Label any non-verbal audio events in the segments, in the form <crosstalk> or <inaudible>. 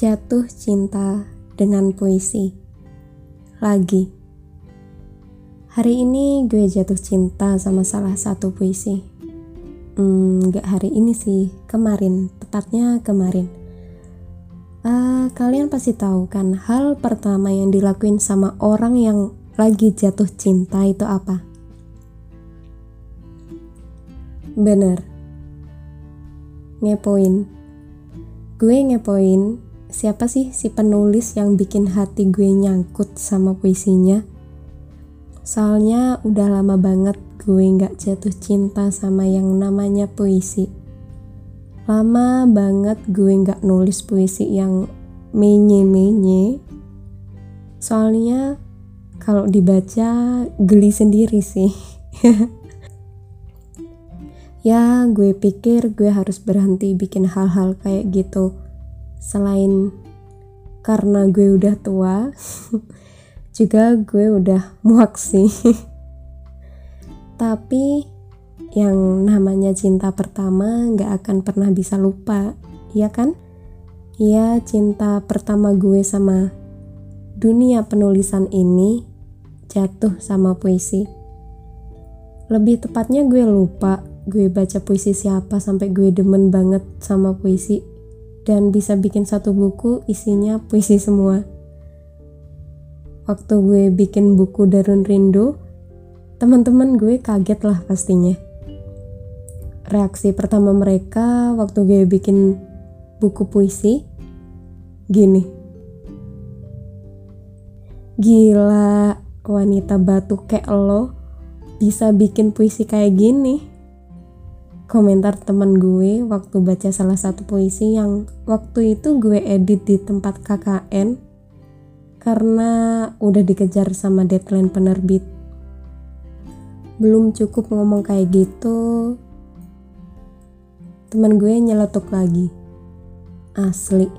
Jatuh cinta dengan puisi. Lagi. Hari ini gue jatuh cinta sama salah satu puisi. Hmm, gak hari ini sih, kemarin. Tepatnya kemarin. Uh, kalian pasti tahu kan hal pertama yang dilakuin sama orang yang lagi jatuh cinta itu apa? Bener. Ngepoin. Gue ngepoin siapa sih si penulis yang bikin hati gue nyangkut sama puisinya? Soalnya udah lama banget gue gak jatuh cinta sama yang namanya puisi. Lama banget gue gak nulis puisi yang menye-menye. Soalnya kalau dibaca geli sendiri sih. <laughs> ya gue pikir gue harus berhenti bikin hal-hal kayak gitu selain karena gue udah tua <laughs> juga gue udah muak sih. <laughs> Tapi yang namanya cinta pertama gak akan pernah bisa lupa iya kan? Iya cinta pertama gue sama dunia penulisan ini jatuh sama puisi. Lebih tepatnya gue lupa gue baca puisi siapa sampai gue demen banget sama puisi dan bisa bikin satu buku isinya puisi semua. Waktu gue bikin buku Darun Rindu, teman-teman gue kaget lah pastinya. Reaksi pertama mereka waktu gue bikin buku puisi, gini. Gila, wanita batu kayak lo bisa bikin puisi kayak gini komentar teman gue waktu baca salah satu puisi yang waktu itu gue edit di tempat KKN karena udah dikejar sama deadline penerbit. Belum cukup ngomong kayak gitu, teman gue nyeletuk lagi. Asli,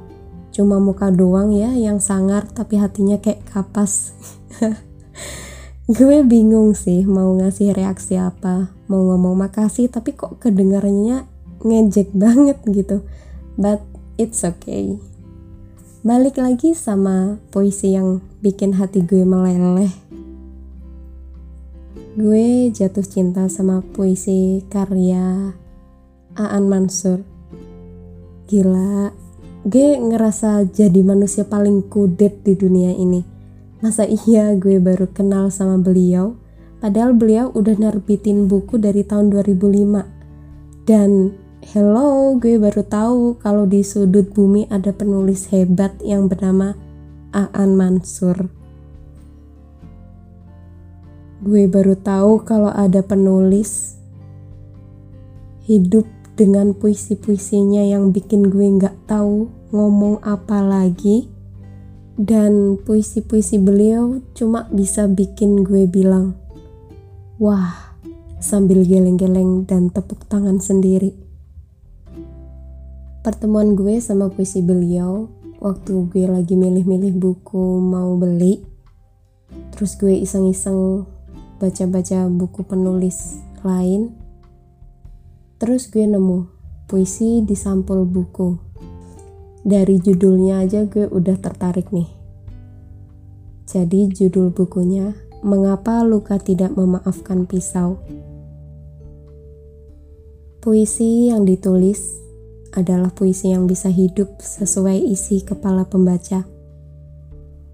cuma muka doang ya yang sangar tapi hatinya kayak kapas. <laughs> gue bingung sih mau ngasih reaksi apa mau ngomong makasih tapi kok kedengarannya ngejek banget gitu. But it's okay. Balik lagi sama puisi yang bikin hati gue meleleh. Gue jatuh cinta sama puisi karya Aan Mansur. Gila gue ngerasa jadi manusia paling kudet di dunia ini Masa iya gue baru kenal sama beliau? Padahal beliau udah nerbitin buku dari tahun 2005. Dan hello, gue baru tahu kalau di sudut bumi ada penulis hebat yang bernama Aan Mansur. Gue baru tahu kalau ada penulis hidup dengan puisi-puisinya yang bikin gue nggak tahu ngomong apa lagi dan puisi-puisi beliau cuma bisa bikin gue bilang, "Wah!" sambil geleng-geleng dan tepuk tangan sendiri. Pertemuan gue sama puisi beliau waktu gue lagi milih-milih buku mau beli, terus gue iseng-iseng baca-baca buku penulis lain, terus gue nemu puisi di sampul buku dari judulnya aja gue udah tertarik nih. Jadi judul bukunya Mengapa Luka Tidak Memaafkan Pisau. Puisi yang ditulis adalah puisi yang bisa hidup sesuai isi kepala pembaca.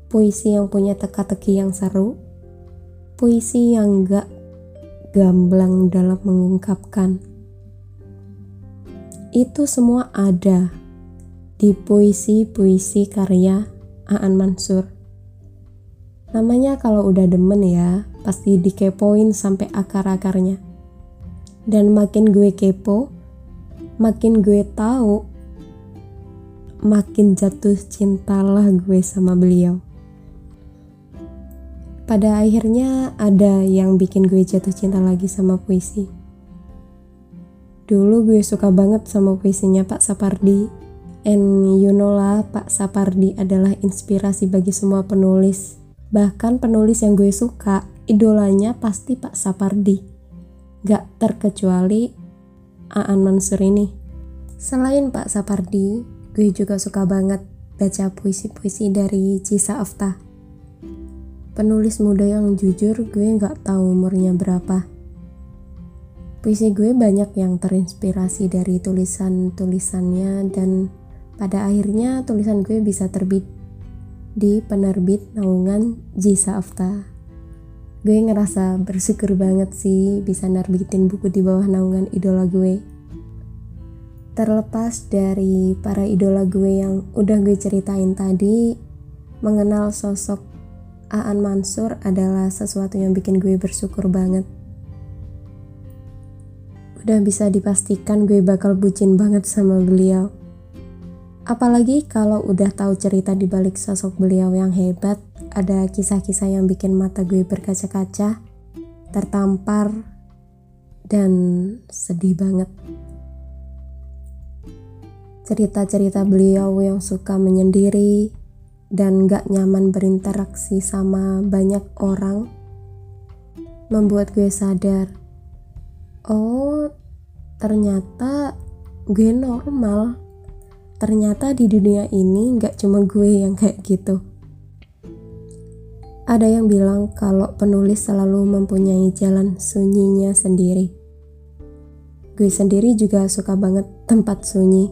Puisi yang punya teka-teki yang seru, puisi yang gak gamblang dalam mengungkapkan. Itu semua ada di puisi-puisi karya Aan Mansur. Namanya kalau udah demen ya, pasti dikepoin sampai akar-akarnya. Dan makin gue kepo, makin gue tahu, makin jatuh cintalah gue sama beliau. Pada akhirnya ada yang bikin gue jatuh cinta lagi sama puisi. Dulu gue suka banget sama puisinya Pak Sapardi And you know lah, Pak Sapardi adalah inspirasi bagi semua penulis. Bahkan penulis yang gue suka, idolanya pasti Pak Sapardi. Gak terkecuali Aan Mansur ini. Selain Pak Sapardi, gue juga suka banget baca puisi-puisi dari Cisa Afta. Penulis muda yang jujur, gue nggak tahu umurnya berapa. Puisi gue banyak yang terinspirasi dari tulisan-tulisannya dan pada akhirnya tulisan gue bisa terbit di penerbit naungan Jisa Afta. Gue ngerasa bersyukur banget sih bisa nerbitin buku di bawah naungan idola gue terlepas dari para idola gue yang udah gue ceritain tadi, mengenal sosok Aan Mansur adalah sesuatu yang bikin gue bersyukur banget. Udah bisa dipastikan gue bakal bucin banget sama beliau. Apalagi kalau udah tahu cerita di balik sosok beliau yang hebat, ada kisah-kisah yang bikin mata gue berkaca-kaca, tertampar, dan sedih banget. Cerita-cerita beliau yang suka menyendiri dan gak nyaman berinteraksi sama banyak orang membuat gue sadar oh ternyata gue normal ternyata di dunia ini gak cuma gue yang kayak gitu. Ada yang bilang kalau penulis selalu mempunyai jalan sunyinya sendiri. Gue sendiri juga suka banget tempat sunyi.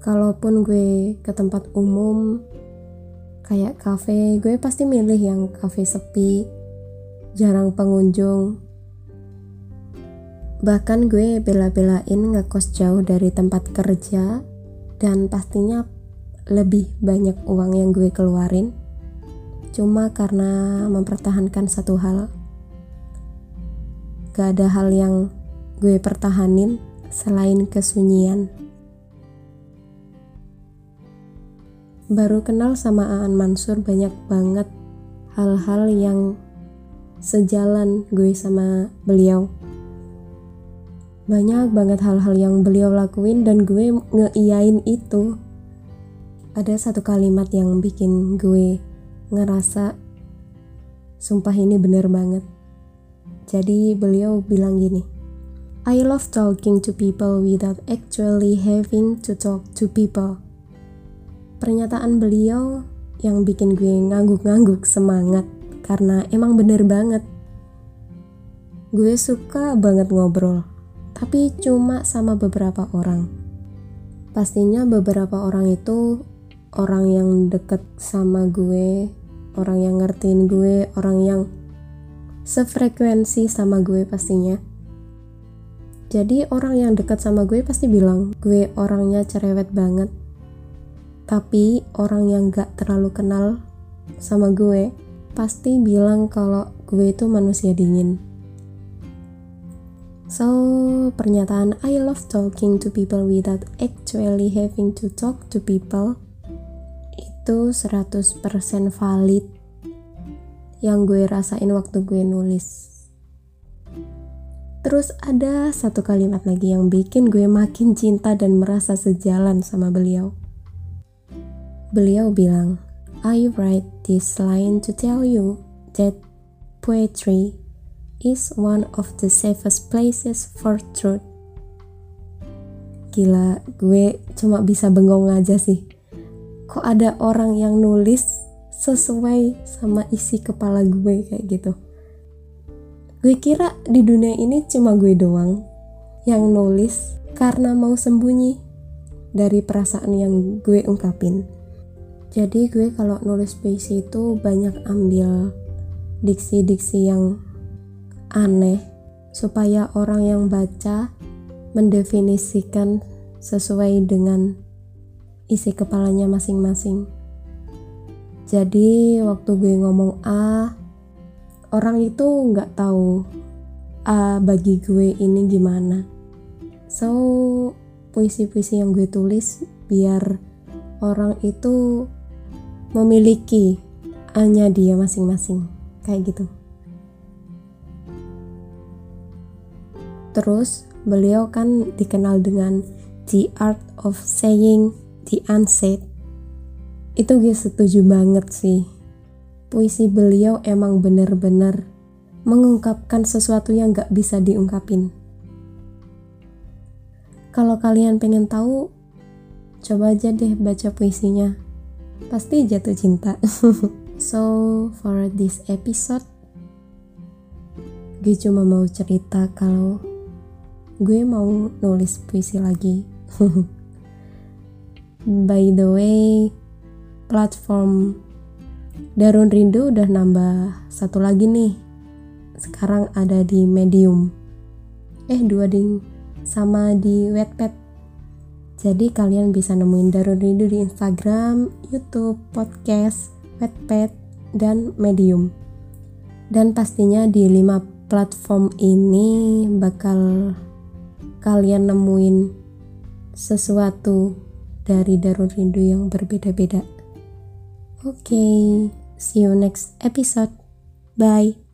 Kalaupun gue ke tempat umum kayak cafe gue pasti milih yang cafe sepi jarang pengunjung bahkan gue bela-belain ngekos jauh dari tempat kerja dan pastinya lebih banyak uang yang gue keluarin. Cuma karena mempertahankan satu hal gak ada hal yang gue pertahanin selain kesunyian. Baru kenal sama Aan Mansur banyak banget hal-hal yang sejalan gue sama beliau banyak banget hal-hal yang beliau lakuin dan gue ngeiyain itu. Ada satu kalimat yang bikin gue ngerasa sumpah ini bener banget. Jadi beliau bilang gini I love talking to people without actually having to talk to people. Pernyataan beliau yang bikin gue ngangguk-ngangguk semangat karena emang bener banget. Gue suka banget ngobrol, tapi cuma sama beberapa orang. Pastinya beberapa orang itu orang yang deket sama gue, orang yang ngertiin gue, orang yang sefrekuensi sama gue pastinya. Jadi orang yang dekat sama gue pasti bilang gue orangnya cerewet banget tapi orang yang gak terlalu kenal sama gue pasti bilang kalau gue itu manusia dingin. So, pernyataan I love talking to people without actually having to talk to people itu 100% valid yang gue rasain waktu gue nulis. Terus ada satu kalimat lagi yang bikin gue makin cinta dan merasa sejalan sama beliau. Beliau bilang, I write this line to tell you that poetry is one of the safest places for truth. Gila, gue cuma bisa bengong aja sih. Kok ada orang yang nulis sesuai sama isi kepala gue kayak gitu. Gue kira di dunia ini cuma gue doang yang nulis karena mau sembunyi dari perasaan yang gue ungkapin jadi gue kalau nulis puisi itu banyak ambil diksi-diksi yang aneh supaya orang yang baca mendefinisikan sesuai dengan isi kepalanya masing-masing. Jadi waktu gue ngomong A orang itu nggak tahu A bagi gue ini gimana. So puisi-puisi yang gue tulis biar orang itu memiliki hanya dia masing-masing. Kayak gitu terus beliau kan dikenal dengan the art of saying the unsaid. Itu gue setuju banget sih. Puisi beliau emang bener-bener mengungkapkan sesuatu yang gak bisa diungkapin. Kalau kalian pengen tahu coba aja deh baca puisinya. Pasti jatuh cinta. <laughs> So for this episode gue cuma mau cerita kalau gue mau nulis puisi lagi. <laughs> By the way platform Darun Rindu udah nambah satu lagi nih. Sekarang ada di Medium. Eh dua ding sama di Wattpad. Jadi kalian bisa nemuin Darun Rindu di Instagram, YouTube, podcast, Wattpad, dan Medium. Dan pastinya di lima platform ini bakal kalian nemuin sesuatu dari Darun Rindu yang berbeda-beda. Oke, okay, see you next episode. Bye.